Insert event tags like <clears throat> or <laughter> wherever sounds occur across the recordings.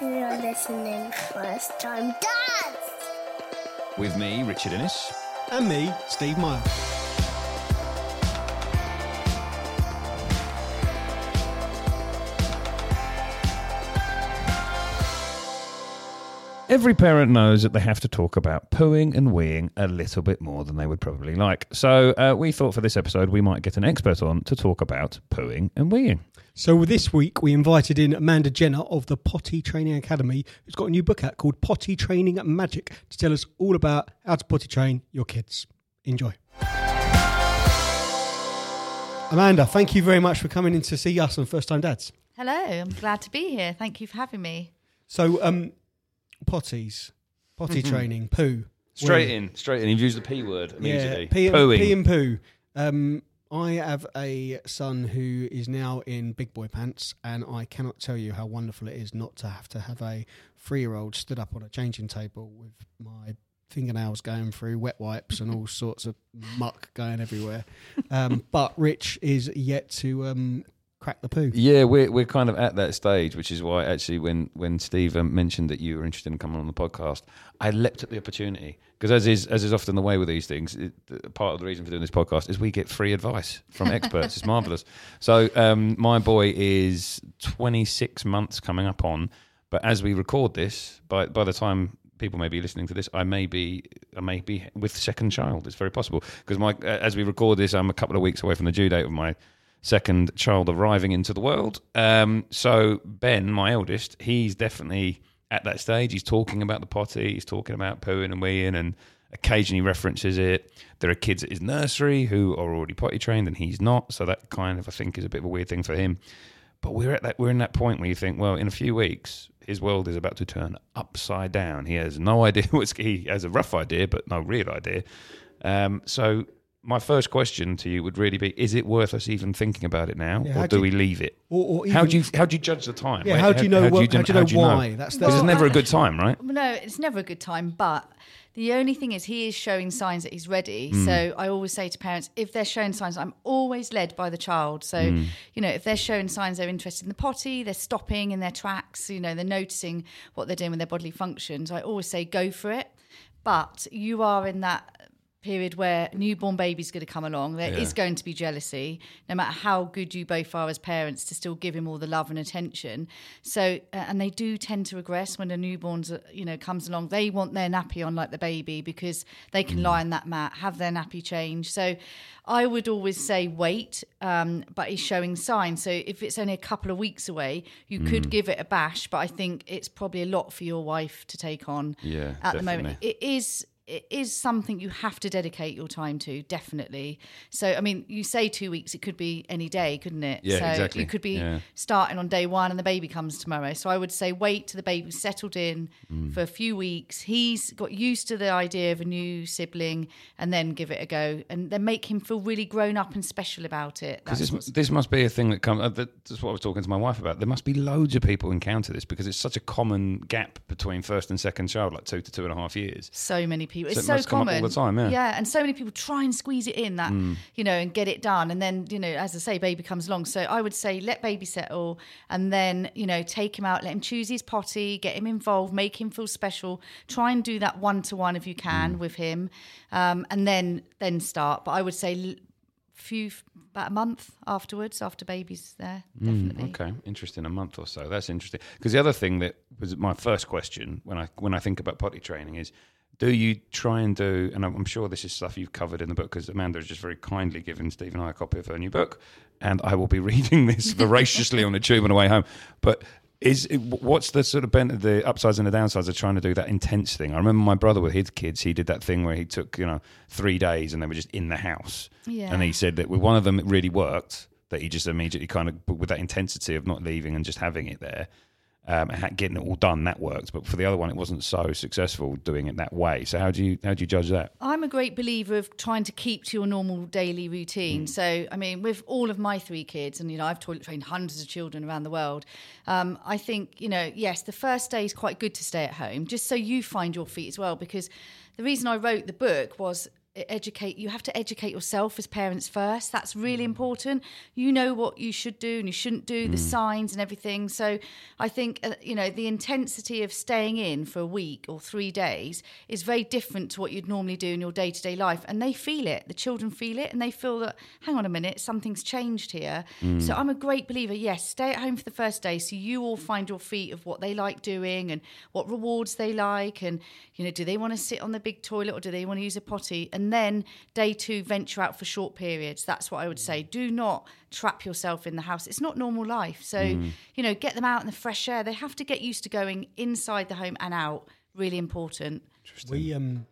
You're listening first time dads. With me, Richard Innes. And me, Steve Meyer. Every parent knows that they have to talk about pooing and weeing a little bit more than they would probably like. So uh, we thought for this episode we might get an expert on to talk about pooing and weeing. So this week we invited in Amanda Jenner of the Potty Training Academy, who's got a new book out called Potty Training Magic to tell us all about how to potty train your kids. Enjoy. Amanda, thank you very much for coming in to see us on First Time Dads. Hello, I'm glad to be here. Thank you for having me. So, um, potties, potty training, poo. Straight wee. in, straight in. You've used the P word immediately. Yeah, pee and, Pooing. pee and poo. Um, I have a son who is now in big boy pants, and I cannot tell you how wonderful it is not to have to have a three year old stood up on a changing table with my fingernails going through wet wipes and all sorts of muck going everywhere. <laughs> Um, but Rich is yet to um, crack the poo. Yeah, we're we're kind of at that stage, which is why actually when when Steve um, mentioned that you were interested in coming on the podcast, I leapt at the opportunity because as is as is often the way with these things, it, part of the reason for doing this podcast is we get free advice from experts. it's marvelous. <laughs> So um, my boy is 26 months coming up on, but as we record this, by by the time people may be listening to this, I may be I may be with second child. It's very possible because my as we record this, I'm a couple of weeks away from the due date of my second child arriving into the world. Um, so Ben, my eldest, he's definitely at that stage. He's talking about the potty. He's talking about pooing and weeing, and occasionally references it. There are kids at his nursery who are already potty trained, and he's not. So that kind of I think is a bit of a weird thing for him. But we're at that we're in that point where you think, well, in a few weeks, his world is about to turn upside down. He has no <laughs> idea what's he has a rough idea, but no real idea. Um, so my first question to you would really be: Is it worth us even thinking about it now, Yeah, or do do we leave it? Or, or how do you how do you judge the time? Yeah, Where- how do you know? what, how do you know why? That's Because that's it's never a good time, right? No, it's never a good time, but the only thing is he is showing signs that he's ready. Hmm. So I always say to parents, if they're showing signs, I'm always led by the child. So, Hmm. you know, if they're showing signs they're interested in the potty, they're stopping in their tracks, you know, they're noticing what they're doing with their bodily functions, I always say go for it. But you are in that period where a newborn baby's going to come along There is Yeah. going to be jealousy no matter how good you both are as parents to still give him all the love and attention. So uh, and they do tend to regress when a newborn's uh, you know comes along. They want their nappy on like the baby because they can lie on that mat have their nappy change. so i would always say wait um, but he's showing signs. So if it's only a couple of weeks away you could give it a bash but i think it's probably a lot for your wife to take on Yeah, at the moment. it is it is something you have to dedicate your time to definitely so i mean you say two weeks it could be any day couldn't it Yeah, so exactly. you could be Yeah. starting on day one and the baby comes tomorrow so i would say wait till the baby's settled in Mm. for a few weeks he's got used to the idea of a new sibling and then give it a go and then make him feel really grown up and special about it Because this, this must be a thing that comes. Uh, that's what I was talking to my wife about. There must be loads of people encounter this because it's such a common gap between first and second child, like two to two and a half years. so many people. So It's it so come up all common the time, yeah. Mm. yeah, and so many people try and squeeze it in that you know and get it done, and then you know, as I say, baby comes along. So I would say let baby settle, and then you know, take him out, let him choose his potty, get him involved, make him feel special. Try and do that one to one if you can Mm. with him, um, and then then start. But I would say. Few about a month afterwards, after baby's there, definitely. Okay, interesting. A month or so. That's interesting. Because the other thing that was my first question when I when I think about potty training is, do you try and do? And I'm sure this is stuff you've covered in the book because Amanda has just very kindly given Steve and I a copy of her new book, and I will be <laughs> reading this voraciously on the tube on the way home. But is it, what's the sort of ben- the upsides and the downsides of trying to do that intense thing? I remember my brother with his kids, he did that thing where he took you know three days and they were just in the house, Yeah. and he said that with one of them it really worked that he just immediately kind of with that intensity of not leaving and just having it there um, getting it all done that worked but for the other one it wasn't so successful doing it that way so how do you how do you judge that I'm a great believer of trying to keep to your normal daily routine. Mm. So, I mean, with all of my three kids, and you know, I've toilet trained hundreds of children around the world. Um, I think you know, yes, the first day is quite good to stay at home, just so you find your feet as well. Because the reason I wrote the book was educate you have to educate yourself as parents first. That's really mm. important. You know what you should do and you shouldn't do the mm. signs and everything. So i think uh, you know the intensity of staying in for a week or 3 days is very different to what you'd normally do in your day-to-day life. And they feel it. The children feel it and they feel that hang on a minute something's changed here. So mm. i'm a great believer yes stay at home for the first day so you all find your feet of what they like doing and what rewards they like and you know do they want to sit on the big toilet or do they want to use a potty? And then day two venture out for short periods. That's what i would say. Do not trap yourself in the house. It's not normal life. So you know get them out in the fresh air. They have to get used to going inside the home and out. Really important. We um,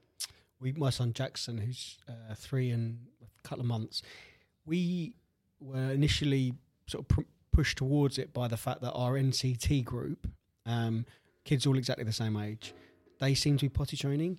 we my son Jackson, who's uh, three and a couple of months, we were initially sort of pr- pushed towards it by the fact that our NCT group, um, kids all exactly the same age, they seem to be potty training,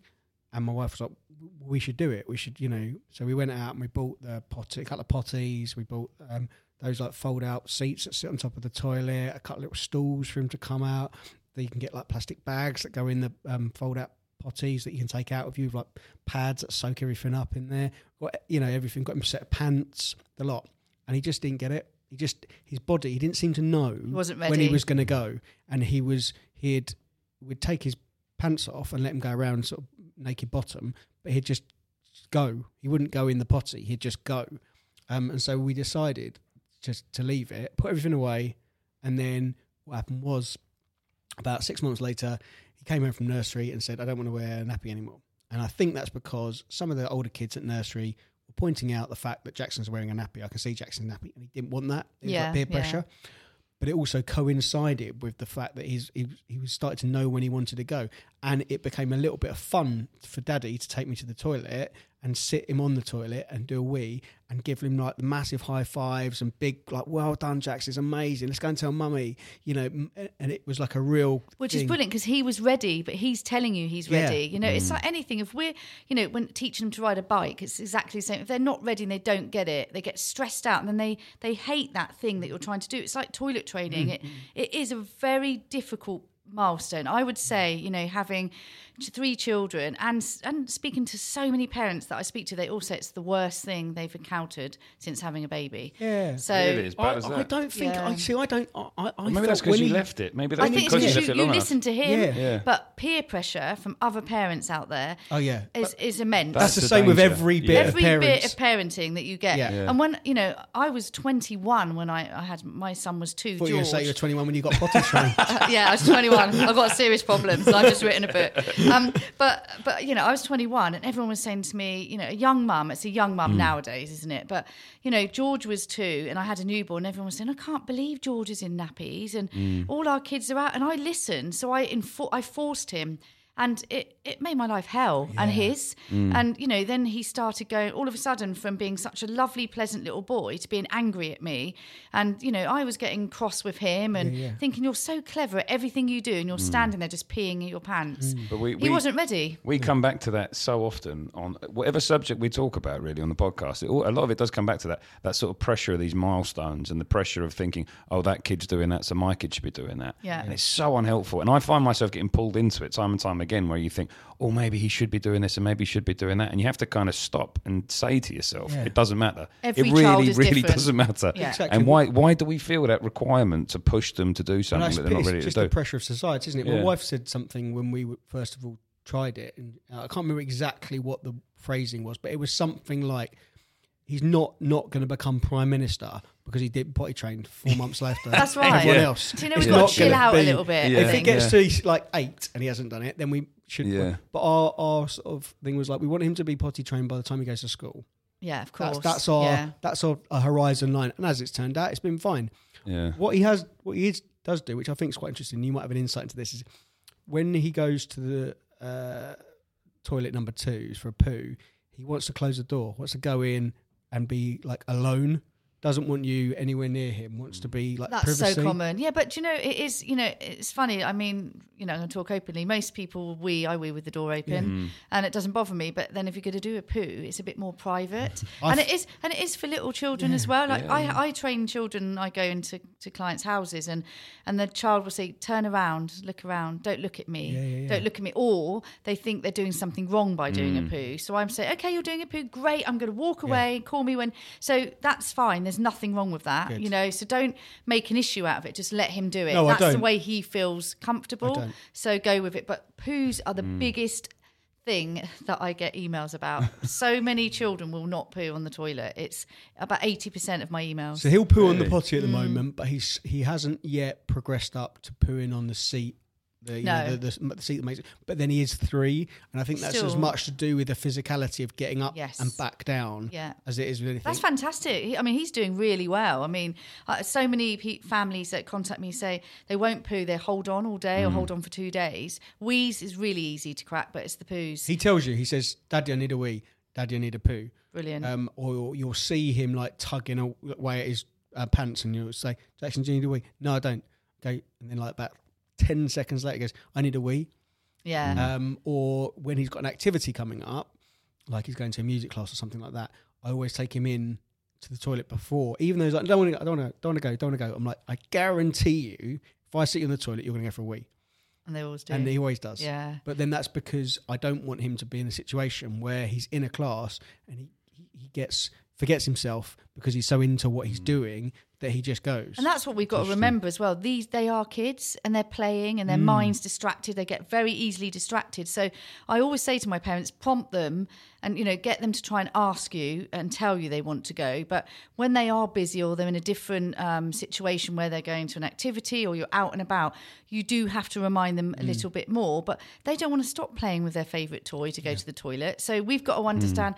and my wife was like, "We should do it. We should, you know." So we went out and we bought the potty, a couple of potties. We bought um, those like fold out seats that sit on top of the toilet, a couple of little stools for him to come out. Then you can get like plastic bags that go in the um, fold out potties that you can take out with you, like pads that soak everything up in there. Got you know everything. Got him a set of pants, the lot, and he just didn't get it. He just his body. He didn't seem to know wasn't ready. when he was going to go, and he was he'd would take his pants off and let him go around sort of naked bottom, but he'd just go. He wouldn't go in the potty. He'd just go, um, and so we decided just to leave it, put everything away, and then what happened was about six months later, he came home from nursery and said, "I don't want to wear a nappy anymore." And I think that's because some of the older kids at nursery were pointing out the fact that Jackson's wearing a nappy. I can see Jackson's nappy, and he didn't want that. It was Yeah, like peer yeah. pressure. But it also coincided with the fact that he's he, he was starting to know when he wanted to go, and it became a little bit of fun for Daddy to take me to the toilet and sit him on the toilet and do a wee and give him like the massive high fives and big like well done Jax it's amazing let's go and tell mummy you know and it was like a real which is brilliant because he was ready, but he's telling you he's Yeah. ready. You know, it's mm. like anything. If we're, you know, when teaching them to ride a bike, it's exactly the same. If they're not ready and they don't get it, they get stressed out, and then they they hate that thing that you're trying to do. It's like toilet training. Mm. It it is a very difficult milestone. I would say, you know, having three children and and speaking to so many parents that I speak to, they all say it's the worst thing they've encountered since having a baby. Yeah. So Really, as bad I, as I don't think I see I don't I, I I Maybe that's because when you he- left it. Maybe that's I think it's because you because left you, it long enough. listen to him, Yeah. Yeah. but peer pressure from other parents out there oh yeah is, is immense. that's, That's the the same with danger. every Yeah. bit Every of bit of parenting that you get. Yeah. Yeah. And when, you know, I was 21 when I, I had my son was two. thought you were going say you were 21 when you got potty trained <laughs> yeah, I was 21. I've got serious problems. I've just written a book. Um, but but you know, I was 21, and everyone was saying to me, you know, a young mum. It's a young mum nowadays, isn't it? But you know, George was two, and I had a newborn. Everyone was saying, I can't believe George is in nappies, and all our kids are out. And I listened, so I enfor- I forced him. And it, it made my life hell and his. Mm. And, you know, then he started going all of a sudden from being such a lovely, pleasant little boy to being angry at me. And, you know, I was getting cross with him and yeah. thinking you're so clever at everything you do and you're mm. standing there just peeing in your pants. Mm. But we, He we- wasn't ready. We come back to that so often on whatever subject we talk about, really, on the podcast. It, a lot of it does come back to that that sort of pressure of these milestones and the pressure of thinking, "Oh, that kid's doing that, so my kid should be doing that." Yeah. and it's so unhelpful. And I find myself getting pulled into it time and time again, where you think, "Oh, maybe he should be doing this, and maybe he should be doing that," and you have to kind of stop and say to yourself, Yeah. "It doesn't matter. Every it really, child is really different. doesn't matter." Yeah. Exactly. And why why do we feel that requirement to push them to do something that they're not it's ready to do? just the pressure of society, isn't it? My wife said something when we w- first of all tried it, and uh, I can't remember exactly what the phrasing was, but it was something like, "He's not not going to become prime minister because he did potty trained four <laughs> months later." That's right. Everyone Yeah. else. So, you know, It's we've got not to chill gonna out a little bit. Yeah. If he think. gets to like eight and he hasn't done it, then we should. Yeah. But our our sort of thing was like we want him to be potty trained by the time he goes to school. yeah, of course. That's that's our yeah. that's our, our horizon line, and as it's turned out, it's been fine. yeah. What he has, what he is, does do, which I think is quite interesting. You might have an insight into this. Is when he goes to the uh, toilet number twos for a poo, he wants to close the door, wants to go in and be like alone. Doesn't want you anywhere near him. Wants to be like That's privacy. so common. Yeah, but you know, it is, you know, it's funny. I mean, you know, I'm going to talk openly. Most people wee, I wee with the door open and it doesn't bother me. But then if you're going to do a poo, it's a bit more private. <laughs> and it is, and it is for little children as well. Like I, I train children, I go into to clients' houses and, and the child will say, turn around, look around, don't look at me, Yeah, yeah, yeah. don't look at me. Or they think they're doing something wrong by doing Mm. a poo. So I'm saying, okay, you're doing a poo, great. I'm going to walk away, call me when. So that's fine. There's nothing wrong with that, Good. you know. So don't make an issue out of it. Just let him do it. No, that's the don't. way he feels comfortable. don't. So go with it. But poos are the Mm. biggest thing <laughs> that I get emails about. <laughs> so many children will not poo on the toilet. It's about 80% of my emails. So he'll poo on the potty at Mm. the moment, but he's he hasn't yet progressed up to pooing on the seat. The, no. Know, the, the, seat that makes it. But then he is three, and I think that's Still. as much to do with the physicality of getting up yes. and back down yeah. as it is with anything. That's fantastic. I mean, he's doing really well. I mean, uh, so many pe- families that contact me say they won't poo, they hold on all day mm. or hold on for two days. Wees is really easy to crack, but it's the poos. He tells you, he says, Daddy, I need a wee. Daddy, I need a poo. Brilliant. Um, or you'll see him like tugging away at his uh, pants, and you'll say, Jackson, do you need a wee? No, I don't. Okay, and then like that 10 seconds later goes, I need a wee. Yeah. Mm. Um, or when he's got an activity coming up, like he's going to a music class or something like that, I always take him in to the toilet before, even though he's like, I don't want to, I don't want to, don't want to go, don't want to go. I'm like, I guarantee you, if I sit you in the toilet, you're going to go for a wee. And they always do. And he always does. Yeah. But then that's because I don't want him to be in a situation where he's in a class and he, he, he gets forgets himself because he's so into what he's mm. doing that he just goes. And that's what we've got to remember as well. These they are kids and they're playing and their Mm. minds distracted. They get very easily distracted. So I always say to my parents, prompt them and you know get them to try and ask you and tell you they want to go. But when they are busy or they're in a different um, situation where they're going to an activity or you're out and about, you do have to remind them a Mm. little bit more. But they don't want to stop playing with their favourite toy to go to the toilet. So we've got to understand.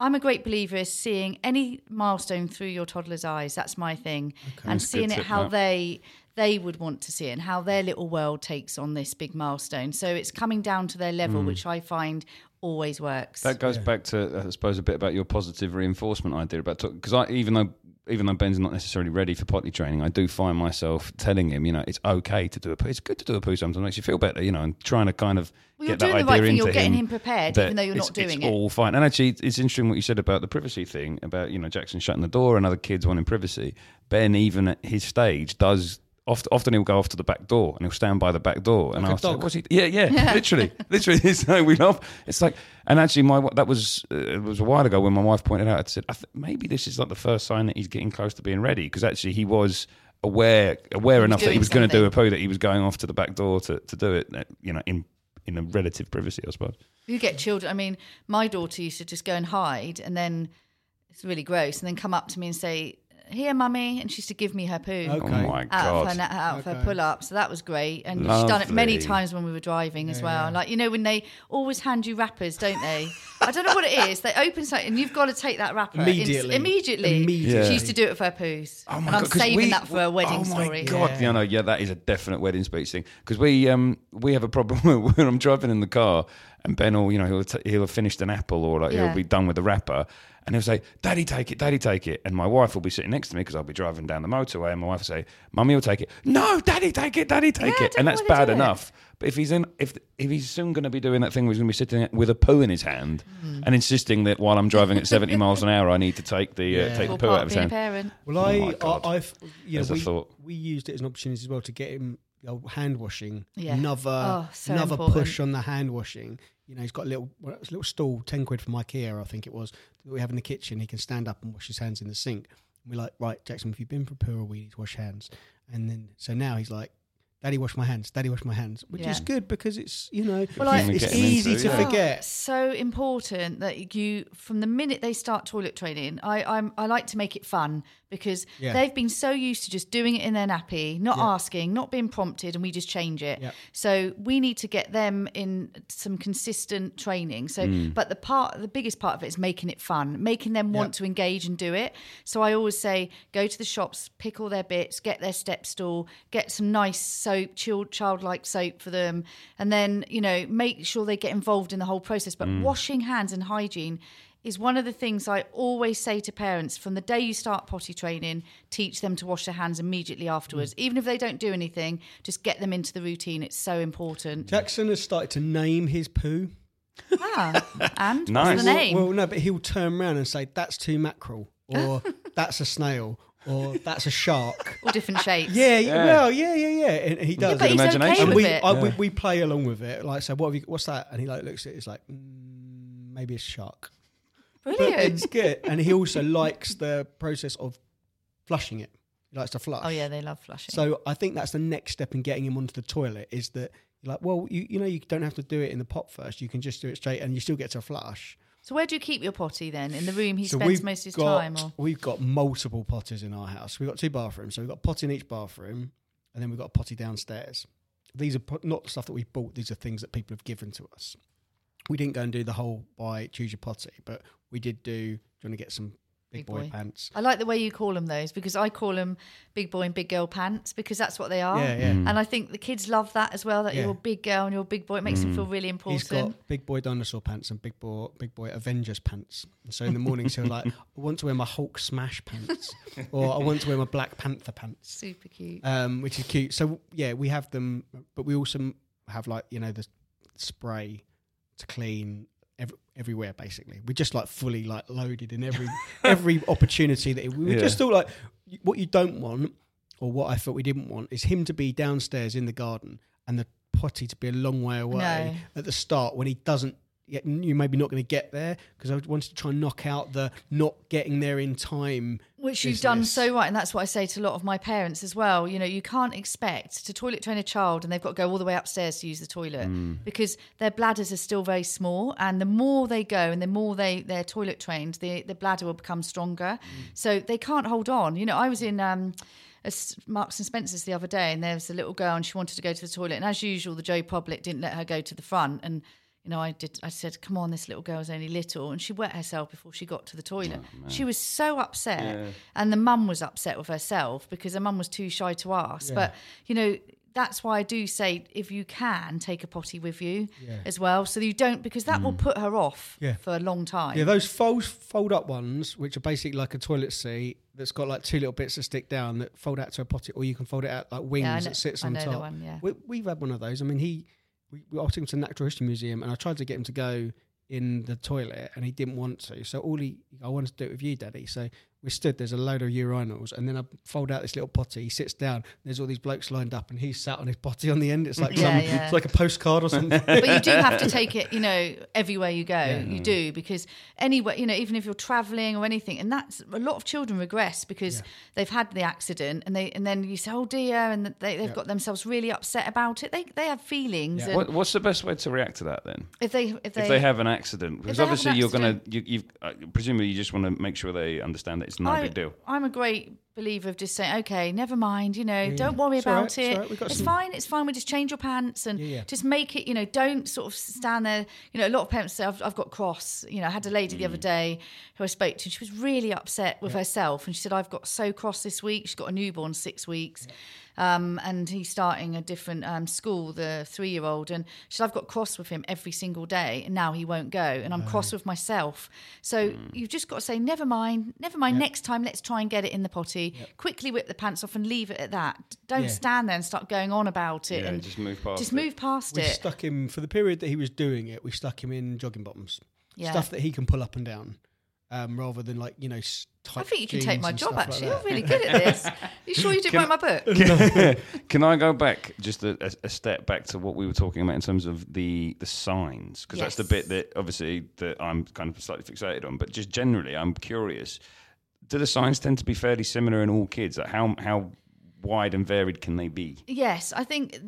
I'm a great believer in seeing any milestone through your toddler's eyes. That's my thing, and That's a good seeing it how that. they they would want to see it and how their little world takes on this big milestone. So it's coming down to their level, mm. which I find always works. That goes back to, I suppose, a bit about your positive reinforcement idea about because I even though even though Ben's not necessarily ready for potty training, I do find myself telling him, you know, it's okay to do a poo. It's good to do a poo sometimes. It makes you feel better, you know, and trying to kind of Well, you're get that doing the idea right thing. into You're getting him prepared, even though you're not doing it's it. all fine. And actually, it's interesting what you said about the privacy thing, about you know Jackson shutting the door and other kids wanting privacy. Ben, even at his stage, does. Oft, often he'll go off to the back door and he'll stand by the back door and Like a I'll say, dog. "What's he?" Yeah, yeah, <laughs> literally, literally. It's like we love. It's like, and actually, my that was uh, it was a while ago when my wife pointed out. I said, I th- maybe this is like the first sign that he's getting close to being ready because actually he was aware aware enough that he was going to do a poo that he was going off to the back door to, to do it. uh, You know, in in a relative privacy, I suppose. You get children. I mean, my daughter used to just go and hide, and then it's really gross, and then come up to me and say, "Here, mummy," and she used to give me her poo. Okay. Oh my Out of, her, god! na- out of her pull up. So that was great. And she's done it many times when we were driving as well. Like, you know, when they always hand you wrappers, don't they? I don't know what it is. They open something and you've got to take that wrapper. ins- Immediately. immediately. Immediately. She used to do it for her poos. Oh my and I'm saving we- that for a wedding story. oh my story. god! Yeah. Yeah, no, yeah, that is a definite wedding speech thing because we um we have a problem <laughs> when I'm driving in the car and Ben will you know he'll t- he'll have finished an apple or like Yeah. he'll be done with the wrapper and he'll say, "Daddy, take it, Daddy, take it," and my wife will be sitting next to me because I'll be driving down the motorway and my wife will say, "Mummy will take it." No, Daddy, take it, Daddy, take Yeah, it, and that's bad do it. enough. But if he's in, if if he's soon going to be doing that thing where he's going to be sitting with a poo in his hand Hmm. and insisting that while I'm driving at 70 <laughs> miles an hour, I need to take the uh, Yeah. take the poo out of of his a hand. parent. Well, Oh I, I, I've, yeah, There's a we, thought. we used it as an opportunity as well to get him uh, hand washing. Yeah. Another, Oh, so another important. push on the hand washing. You know, he's got a little, well, it's a little stool, ten quid from IKEA, I think it was, that we have in the kitchen. He can stand up and wash his hands in the sink. And we're like, right, Jackson, if you've been for a poo, we need to wash hands. And then, so now he's like, Daddy, wash my hands. Daddy, wash my hands, which Yeah. is good because it's you know Well, I- it's easy into to yeah. forget. so important that you, from the minute they start toilet training, I I'm, I like to make it fun because Yeah. they've been so used to just doing it in their nappy, not Yeah. asking, not being prompted, and we just change it. Yeah. So we need to get them in some consistent training. So, Mm. but the part, the biggest part of it is making it fun, making them want to engage and do it. So I always say, go to the shops, pick all their bits, get their step stool, get some nice soap, chilled, childlike soap for them, and then you know make sure they get involved in the whole process. But Mm. washing hands and hygiene is one of the things I always say to parents from the day you start potty training, teach them to wash their hands immediately afterwards. Mm. Even if they don't do anything, just get them into the routine. It's so important. Jackson has started to name his poo. ah, <laughs> and Nice. what's the name? Well, no, but he'll turn around and say, "That's two mackerel," or <laughs> "That's a snail," or "That's a shark." All different shapes. Yeah, Yeah. yeah, well, yeah, yeah, yeah. And he does. but he's okay imagination. and with we, it. I, we we play along with it. Like, so what have you? What's that? And he like looks at it. It's like mm, maybe a shark. But Brilliant. it's good. And he also likes the process of flushing it. He likes to flush. Oh yeah, they love flushing. So I think that's the next step in getting him onto the toilet is that you're like, well, you, you know, you don't have to do it in the pot first. You can just do it straight, and you still get to flush. So where do you keep your potty then? In the room he So spends most of his got, time, or We've got multiple potters in our house. We've got two bathrooms, so we've got a potty in each bathroom, and then we've got a potty downstairs. These are po- not stuff that we've bought; these are things that people have given to us. We didn't go and do the whole buy choose your potty, but we did do. Do you want to get some big, Big boy, boy. pants? I like the way you call them those because I call them big boy and big girl pants because that's what they are. Yeah, yeah. And I think the kids love that as well. That Yeah. you're a big girl and you're a big boy. It makes them feel really important. He's got big boy dinosaur pants and big boy big boy Avengers pants. And so in the mornings he'll like, <laughs> I want to wear my Hulk smash pants, or I want to wear my Black Panther pants. Super cute. um, which is cute. So yeah, we have them, but we also have like you know the spray to clean ev- everywhere. Basically, we just like fully like loaded in every <laughs> every opportunity that we Yeah. just thought like what you don't want, or what I thought we didn't want, is him to be downstairs in the garden and the potty to be a long way away at the start when he doesn't. Yet you're maybe not going to get there because I wanted to try and knock out the not getting there in time. Which you've done so right, and that's what I say to a lot of my parents as well. You know, you can't expect to toilet train a child and they've got to go all the way upstairs to use the toilet because their bladders are still very small, and the more they go and the more they they're toilet trained, the the bladder will become stronger. So they can't hold on. You know, I was in. Um, Marks and Spencer's the other day, and there was a little girl, and she wanted to go to the toilet. And as usual, the Joe Public didn't let her go to the front. And you know, I did. I said, "Come on, this little girl's only little," and she wet herself before she got to the toilet. Oh, she was so upset, and the mum was upset with herself because her mum was too shy to ask. But you know. That's why I do say if you can take a potty with you as well, so you don't because that will mm. put her off Yeah. for a long time. Yeah, those fold fold up ones, which are basically like a toilet seat that's got like two little bits that stick down that fold out to a potty, or you can fold it out like wings Yeah, know- that sits on top. one, yeah. we, we've had one of those. I mean, he, we, we I took him to the Natural History Museum, and I tried to get him to go in the toilet, and he didn't want to. So all he, I wanted to do it with you, Daddy. So we stood. There's a load of urinals, and then I fold out this little potty. He sits down. There's all these blokes lined up, and he's sat on his potty on the end. It's like Yeah, some, yeah. it's like a postcard or something. <laughs> but you do have to take it, you know, everywhere you go. Mm. You do because anywhere, you know, even if you're traveling or anything, and that's a lot of children regress because they've had the accident and they and then you say, oh dear, and they, they've got themselves really upset about it. They they have feelings, Yeah. What, what's the best way to react to that then? if they if they, if they have an accident, because they have obviously you're gonna, you, you've uh, presumably you just want to make sure they understand that it's no I, big deal. I'm a great believer of just saying, okay, never mind, you know, don't worry It's all right, about it's all it. right, It's some- fine, it's fine. We just change your pants and Yeah, yeah. just make it, you know, don't sort of stand there. You know, a lot of parents say, I've, I've got cross. You know, I had a lady the Mm. other day who I spoke to, and she was really upset with herself. And she said, I've got so cross this week. She's got a newborn six weeks. Um, and he's starting a different um, school, the three year old. And she said, I've got cross with him every single day, and now he won't go. And I'm cross with myself. So Mm. you've just got to say, never mind, never mind. Next time, let's try and get it in the potty. Quickly whip the pants off and leave it at that. Don't Yeah. stand there and start going on about it. Yeah, and just move past Just it. move past we it. stuck him for the period that he was doing it. We stuck him in jogging bottoms, Yeah. stuff that he can pull up and down, um, rather than like you know. s- I tight think you can take my job. stuff like Actually, you're really good at this. Are you sure you didn't Can- write my book? <laughs> <laughs> Can I go back just a, a, a step back to what we were talking about in terms of the the signs? Because that's the bit that obviously that I'm kind of slightly fixated on. But just generally, I'm curious: do the signs tend to be fairly similar in all kids? Like how how wide and varied can they be? Yes, I think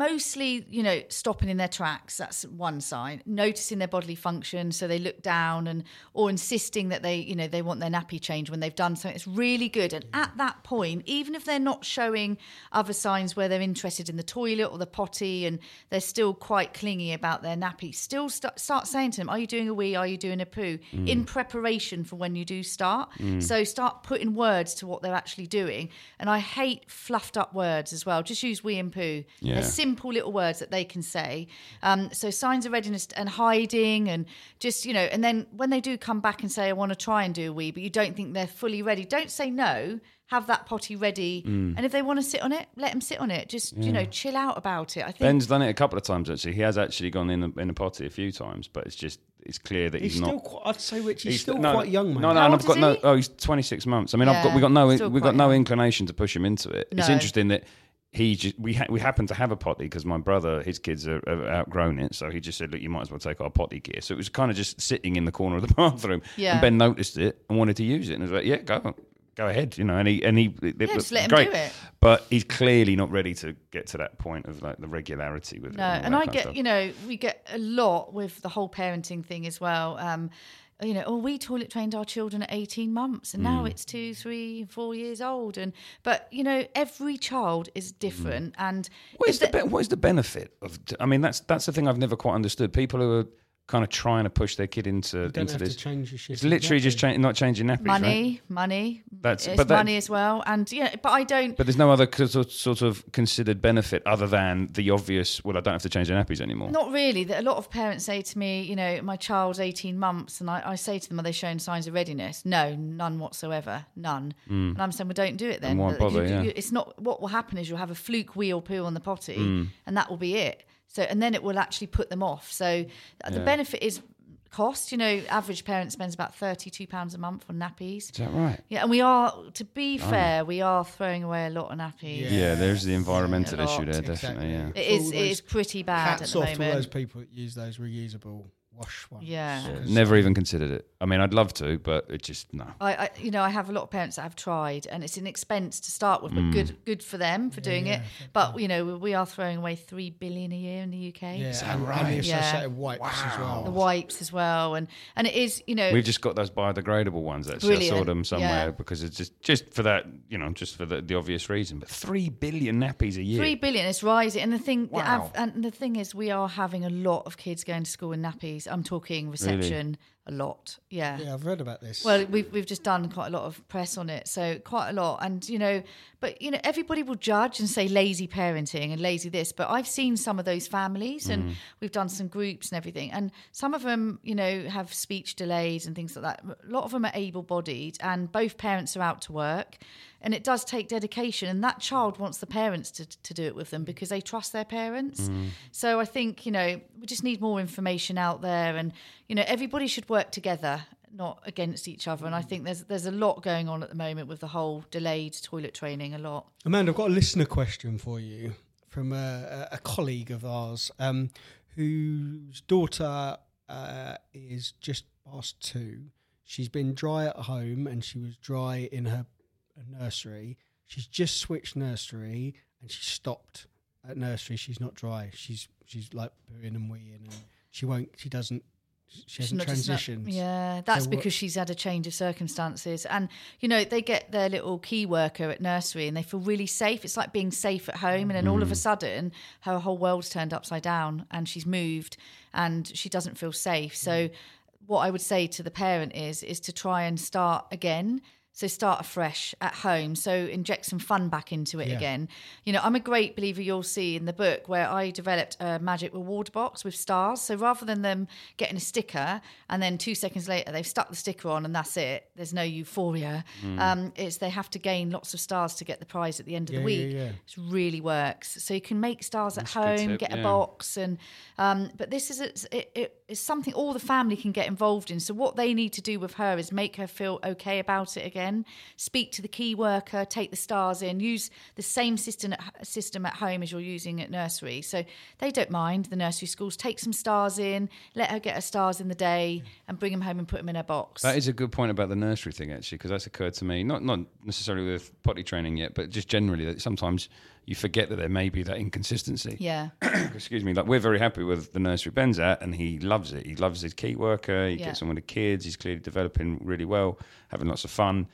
mostly, you know, stopping in their tracks. That's one sign. Noticing their bodily function, so they look down and or insisting that they, you know, they want their nappy change when they've done something. It's really good. And at that point, even if they're not showing other signs where they're interested in the toilet or the potty, and they're still quite clingy about their nappy, still st- start saying to them, "Are you doing a wee? Are you doing a poo?" Mm. In preparation for when you do start. Mm. So start putting words to what they're actually doing. And I hate fluffed up words as well. Just use wee and poo. Yeah. They're simple little words that they can say. Um, so signs of readiness and hiding and just, you know, and then when they do come back and say, I want to try and do a wee, but you don't think they're fully ready, don't say no. Have that potty ready. Mm. And if they want to sit on it, let them sit on it. Just, you know, chill out about it. I think. Ben's done it a couple of times actually. He has actually gone in the, in the potty a few times, but it's just it's clear that He's, he's, still, not. quite, I'd say, Rich, he's, still no, quite young, mate. No, no, How and I've got is no. he? Oh, he's twenty six months. I mean, I've got we got no still we got quite no young. inclination to push him into it. It's interesting that he just we ha- we happen to have a potty because my brother his kids are, are outgrown it, so he just said, look, you might as well take our potty gear. So it was kind of just sitting in the corner of the <laughs> bathroom, Yeah. and Ben noticed it and wanted to use it, and I was like, yeah, go. Go ahead, you know, and he and he Yeah, was just let him great, do it. but he's clearly not ready to get to that point of like the regularity with it. No, and that I get, you know, we get a lot with the whole parenting thing as well. Um, you know, oh, we toilet trained our children at 18 months and Mm. now it's two, three, four years old. And, but, you know, every child is different. And What is the, the- be- what is the benefit of? I mean, that's that's the thing I've never quite understood. People who are kind of trying to push their kid into You don't into have this. to change your. It's literally just exactly. cha- not changing nappies, right? money, money. That's- it's but that- money as well. And, yeah, but I don't. But there's no other sort sort of considered benefit other than the obvious. Well, I don't have to change the nappies anymore. Not really. That a lot of parents say to me, you know, my child's 18 months, and I, I say to them, are they showing signs of readiness? No, none whatsoever, none. And I'm saying, well, don't do it then. Why You- bother, you- yeah. you- It's not. What will happen is you'll have a fluke wheel poo on the potty, Hmm. and that will be it. So, and then it will actually put them off. So, uh, the benefit is cost. You know, average parent spends about 32 pounds a month on nappies. Is that right? Yeah, and we are, to be fair, we are throwing away a lot of nappies. Yeah. Yeah, there's the environmental a issue there, Exactly. definitely. Yeah. It is. All It those is pretty bad Hats at the off to all moment. those people that use those reusable wash ones. Yeah. Yeah, 'Cause, Never uh, even considered it. I mean, I'd love to, but it just no. I, I, you know, I have a lot of parents that have tried, and it's an expense to start with, but good, good for them for doing it. But you know, we are throwing away three billion a year in the UK. Yeah, that and, right? and the Yeah. associated wipes as well. The wipes as well, and and it is, you know, We've just got those biodegradable ones. Actually, I saw them somewhere Yeah. because it's just just for that, you know, just for the, the obvious reason. But three billion nappies a year. three billion is rising. And the thing, the Wow. av- and the thing is, we are having a lot of kids going to school in nappies. I'm talking reception a lot. Yeah. Yeah, I've read about this. Well, we've we've just done quite a lot of press on it, so quite a lot. And you know, but you know, everybody will judge and say lazy parenting and lazy this. But I've seen some of those families, Mm. and we've done some groups and everything. And some of them, you know, have speech delays and things like that. A lot of them are able-bodied, and both parents are out to work. And it does take dedication, and that child wants the parents to, to do it with them because they trust their parents. So I think you know we just need more information out there, and you know everybody should work together not against each other. And I think there's there's a lot going on at the moment with the whole delayed toilet training. A lot. Amanda, I've got a listener question for you from a, a colleague of ours um, whose daughter uh, is just past two. She's been dry at home and she was dry in her nursery. She's just switched nursery and she stopped at nursery. She's not dry. She's she's like pooing and weeing and she won't. She doesn't. She She's hasn't just not- yeah, that's what- because she's had a change of circumstances. And, you know, they get their little key worker at nursery and they feel really safe. It's like being safe at home. And then all of a mm. sudden, her whole world's turned upside down and she's moved and she doesn't feel safe. So, mm. what I would say to the parent is, is to try and start again. So start afresh at home. So inject some fun back into it Yeah. again. You know, I'm a great believer. You'll see in the book where I developed a magic reward box with stars. So rather than them getting a sticker and then two seconds later they've stuck the sticker on and that's it. There's no euphoria. Um, it's they have to gain lots of stars to get the prize at the end of Yeah, the week. yeah. It really works. So you can make stars at That's a home, tip, get a box, and um, but this is it, it, it's something all the family can get involved in. So what they need to do with her is make her feel okay about it again. Speak to the key worker, take the stars in, use the same system at, system at home as you're using at nursery. So they don't mind the nursery schools. Take some stars in, let her get her stars in the day, and bring them home and put them in her box. That is a good point about the nursery thing, actually, because that's occurred to me. Not not necessarily with potty training yet, but just generally that sometimes you forget that there may be that inconsistency. yeah, <clears throat> Excuse me. Like we're very happy with the nursery Ben's at, and he loves it. He loves his key worker. He Yeah. gets on with the kids. He's clearly developing really well, having lots of fun.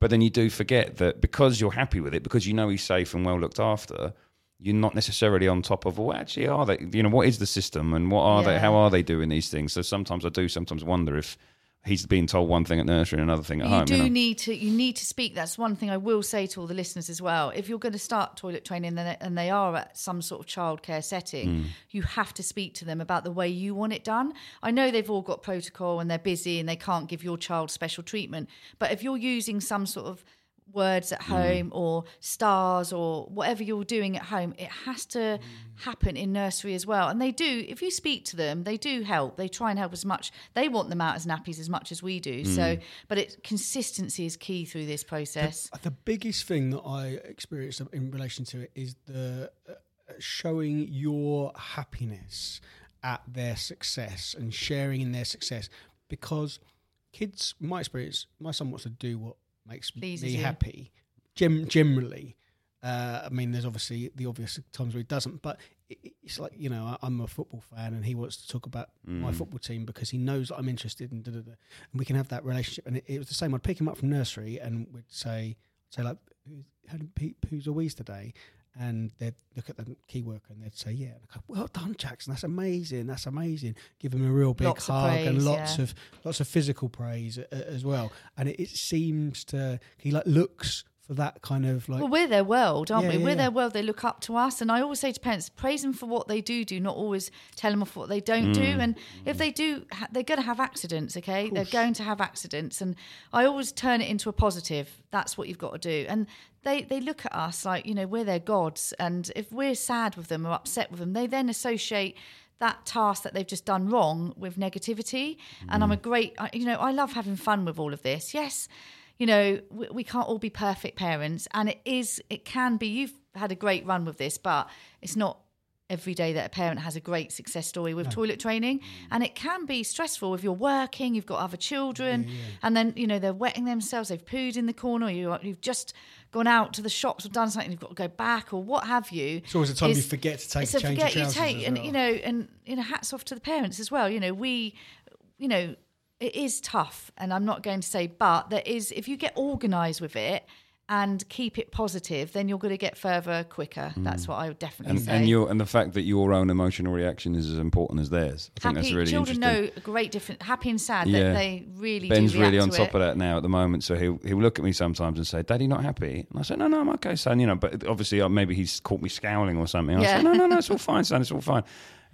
But then you do forget that because you're happy with it, because you know he's safe and well looked after, you're not necessarily on top of. Well, actually, are they? You know, what is the system and what are they? How are they doing these things? So sometimes I do sometimes wonder if he's being told one thing at nursery and another thing at you home. do you know? need to you need to speak that's one thing i will say to all the listeners as well if you're going to start toilet training and they- and they are at some sort of childcare setting Mm. you have to speak to them about the way you want it done i know they've all got protocol and they're busy and they can't give your child special treatment but if you're using some sort of words Mm. at home or stars or whatever you're doing at home it has to Mm. happen in nursery as well and they do if you speak to them they do help they try and help as much they want them out as nappies as much as we do Mm. so but it consistency is key through this process The biggest thing that I experienced in relation to it is the uh, showing your happiness at their success and sharing in their success because kids, my experience, my son wants to do what makes Pleases me you. happy. Gem- generally, uh, I mean, there's obviously the obvious times where he doesn't, but it, it's like you know, I, I'm a football fan, and he wants to talk about my football team because he knows that I'm interested in, da, da, da. and we can have that relationship. And it, it was the same. I'd pick him up from nursery, and we'd say, say like, "Who's- how did Pete, who's Louise today? And they'd look at the key worker and they'd say, "Yeah." Go, well done, Jackson. That's amazing. That's amazing. Give him a real big Lots hug and lots yeah. of lots of physical praise uh, as well. And it, it seems to he like looks for that kind of like well we're their world aren't Yeah, we? Yeah, we're yeah. their world they look up to us. And i always say to parents praise them for what they do do not always tell them off what they don't do. Mm. And if they do ha- they're going to have accidents okay? They're going to have accidents. And i always turn it into a positive. That's what you've got to do. And they they look at us like you know we're their gods. And if we're sad with them or upset with them they then associate that task that they've just done wrong with negativity. And i'm mm. a great you know i love having fun with all of this. Yes you know we, we can't all be perfect parents and it is it can be you've had a great run with this but it's not every day that a parent has a great success story with toilet training mm. and it can be stressful if you're working you've got other children and then you know they're wetting themselves they've pooed in the corner you, you've just gone out to the shops or done something you've got to go back or what have you. It's always a time you forget to take it's a change forget of you take as and you know and you know hats off to the parents as well you know we you know it is tough and i'm not going to say but there is if you get organized with it and keep it positive then you're going to get further quicker that's what i would definitely Mm. and say and your and the fact that your own emotional reaction is as important as theirs. I think happy that's really children know a great difference happy and sad Yeah. that they really Ben's do react really on to top it. of that now at the moment, so he'll he'll look at me sometimes and say, "Daddy, not happy?" And I say, "No, no, I'm okay, son." You know, but obviously uh, maybe he's caught me scowling or something. I Yeah. say, "No, no, no, <laughs> it's all fine, son. It's all fine."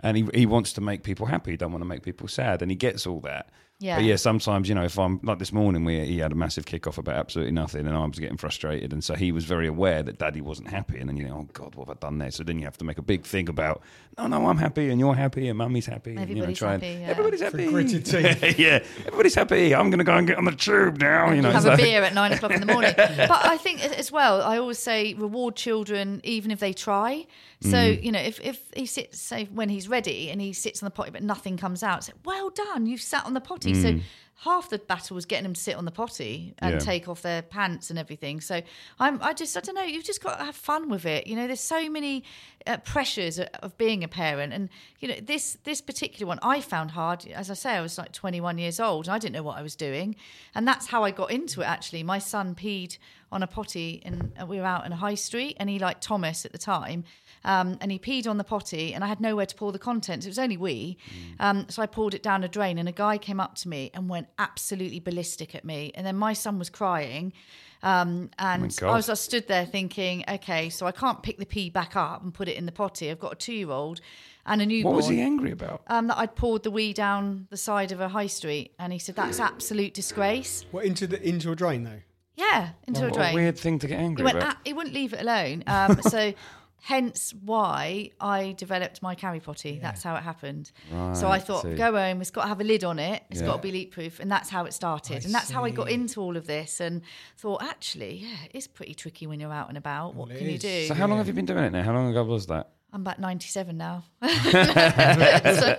And he he wants to make people happy. He don't want to make people sad, and he gets all that. Yeah. But yeah, sometimes you know, if I'm like this morning, we he had a massive kick off about absolutely nothing, and I was getting frustrated, and so he was very aware that Daddy wasn't happy, and then you know, oh God, what have I done there? So then you have to make a big thing about, no, no, I'm happy, and you're happy, and Mummy's happy, and, you know, Everybody's try and- happy, yeah. everybody's happy, gritted <laughs> teeth. yeah, everybody's happy. I'm gonna go and get on the tube now. You know, have so- a beer at nine o'clock in the morning. <laughs> but I think as well, I always say reward children even if they try. So Mm. you know, if if he sits, say when he's ready and he sits on the potty but nothing comes out, well done, you've sat on the potty. So half the battle was getting them to sit on the potty and Mm. Yeah. take off their pants and everything. So I'm, I just, I don't know, you've just got to have fun with it. You know, there's so many uh, pressures of being a parent, and you know, this this particular one I found hard. As I say, I was like 21 years old, I didn't know what I was doing, and that's how I got into it. Actually, my son peed on a potty, and we were out in a high street, and he liked Thomas at the time. Um, and he peed on the potty, and I had nowhere to pour the contents. It was only wee, um, so I poured it down a drain. And a guy came up to me and went absolutely ballistic at me. And then my son was crying, um, and God. I was I stood there thinking, okay, so I can't pick the pee back up and put it in the potty. I've got a two-year-old and a newborn. What was he angry about? Um, that I'd poured the wee down the side of a high street, and he said that's absolute disgrace. What into the into a drain though? Yeah, into a What drain. a weird thing to get angry He went. about. "Ah," he wouldn't leave it alone. Um, so, <laughs> hence why I developed my carry potty. That's how it happened. so I thought, see. go home. It's got to have a lid on it. It's got to be leak proof, and that's how it started. and that's how I got into all of this. And thought, actually, yeah, it's pretty tricky when you're out and about. What it can you do? so how long have you been doing it now? How long ago was that? I'm about 97 now. <laughs> <laughs> so,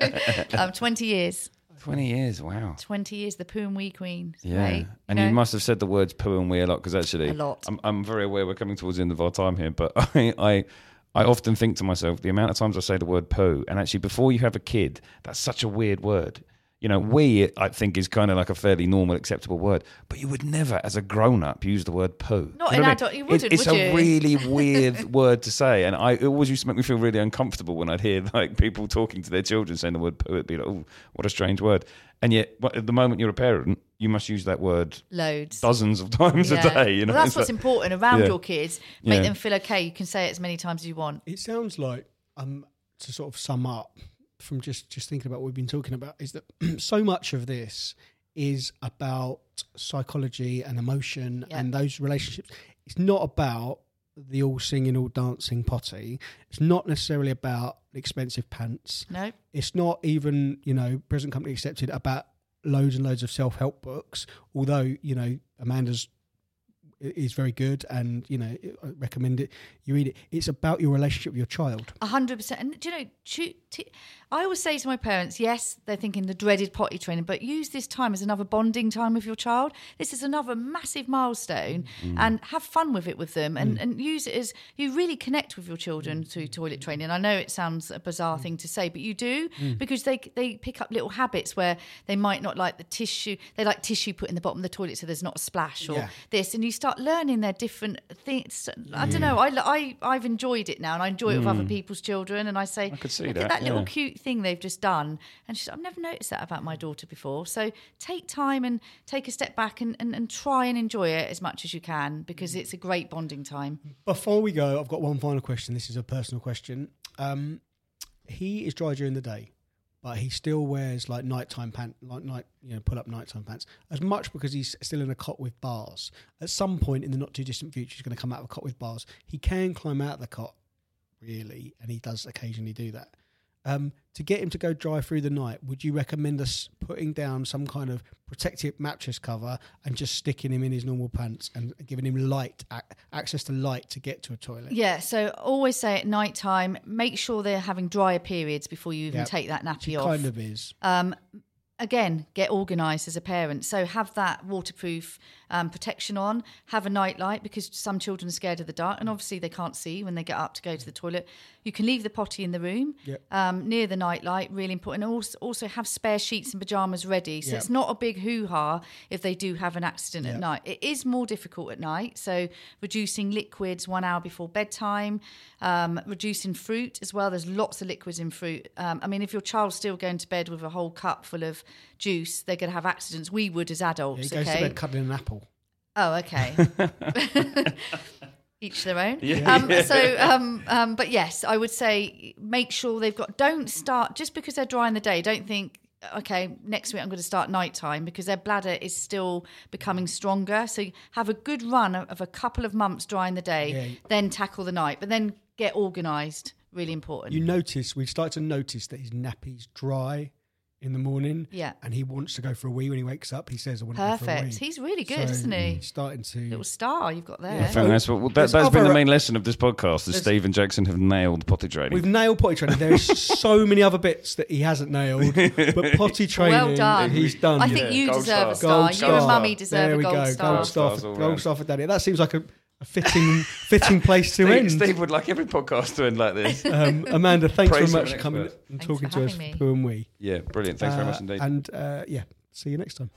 um, 20 years. Twenty years. Wow. 20 years, the poo and wee queen. Yeah, Right? and know? you must have said the words "poo" and "wee" a lot because actually, A lot. I'm, I'm very aware we're coming towards the end of our time here, but <laughs> I, I, I often think to myself the amount of times I say the word "poo," and actually, before you have a kid, that's such a weird word. You know, we I think is kind of like a fairly normal, acceptable word, but you would never, as a grown-up, use the word poo. Not You an know what I mean? adult, you It's- wouldn't, It's, would a you? really <laughs> weird word to say, and I it always used to make me feel really uncomfortable when I'd hear like people talking to their children saying the word poo. It'd be like, oh, what a strange word. And yet, at the moment you're a parent, you must use that word Loads. dozens of <laughs> times Yeah. a day. You know, well, that's It's what's like- important around Yeah. your kids. Make Yeah. them feel okay. You can say it as many times as you want. It sounds like um to sort of sum up from just just thinking about what we've been talking about is that <clears throat> so much of this is about psychology and emotion Yeah. and those relationships. It's not about the all singing, all dancing potty. It's not necessarily about expensive pants. No, It's not even, you know, present company accepted about loads and loads of self help books. Although, you know, Amanda's is very good and, you know, I recommend it. You read it. It's about your relationship with your child. A hundred percent. And do you know, t- I always say to my parents, yes, they're thinking the dreaded potty training, but use this time as another bonding time with your child. This is another massive milestone, mm-hmm. and have fun with it with them, and, mm. and use it as you really connect with your children through toilet training. I know it sounds a bizarre mm. thing to say, but you do mm. because they they pick up little habits where they might not like the tissue. They like tissue put in the bottom of the toilet so there's not a splash or Yeah. this, and you start learning their different things. I don't know. I, I I've enjoyed it now, and I enjoy it with other people's children. And I say, I could see that, at that little yeah. cute thing they've just done. And she's, I've never noticed that about my daughter before. So take time and take a step back and, and, and try and enjoy it as much as you can because it's a great bonding time. Before we go, I've got one final question. This is a personal question. Um, he is dry during the day, but he still wears like nighttime pants, like night, you know, pull up nighttime pants. As much because he's still in a cot with bars. At some point in the not too distant future, he's going to come out of a cot with bars. He can climb out of the cot, really, and he does occasionally do that. Um, to get him to go dry through the night, would you recommend us putting down some kind of protective mattress cover and just sticking him in his normal pants and giving him light access to light to get to a toilet? Yeah, so always say at night time, make sure they're having drier periods before you even Yep. take that nappy She off. kind of is. Um, again, get organised as a parent. So have that waterproof um, protection on. Have a nightlight because some children are scared of the dark, and obviously they can't see when they get up to go to the toilet. You can leave the potty in the room Yep. um, near the nightlight. Really important. And also, also have spare sheets and pajamas ready. So Yep. it's not a big hoo ha if they do have an accident Yep. at night. It is more difficult at night. So reducing liquids one hour before bedtime, um, reducing fruit as well. There's lots of liquids in fruit. Um, I mean, if your child's still going to bed with a whole cup full of juice, they're going to have accidents. We would as Yeah, adults. he goes okay. to bed cuddling an apple. Oh, okay. <laughs> <laughs> Each their own. Um, so, um, um, but yes, I would say make sure they've got. Don't start just because they're dry in the day. Don't think. Okay, next week I'm going to start nighttime because their bladder is still becoming stronger. So have a good run of, of a couple of months dry in the day, Yeah. then tackle the night, but then get organised. Really important. You notice, we start to notice that his nappy's dry in the morning. Yeah. And he wants to go for a wee when he wakes up. He says, I want to go for a wee. Perfect. He's really good, So isn't he? Starting to. Little star you've got there. Yeah. I think that's what, well, that, There's that's been the main lesson of this podcast. Is Steve and Jackson have nailed potty training. We've nailed potty training. There is <laughs> so many other bits that he hasn't nailed, but <laughs> potty training, Well done. he's done. I think you Gold deserve a star. star. Gold You and star. Mummy deserve there a we gold go. star. Gold star, Stars for, all gold star for Daddy. That seems like a, a fitting fitting place to Steve, end. Steve would like every podcast to end like this. <laughs> Um, Amanda, thanks Praise very much for coming expert. and talking to us having me. for Pooh and We. yeah, brilliant. Thanks very Uh, much indeed. And uh, yeah, see you next time.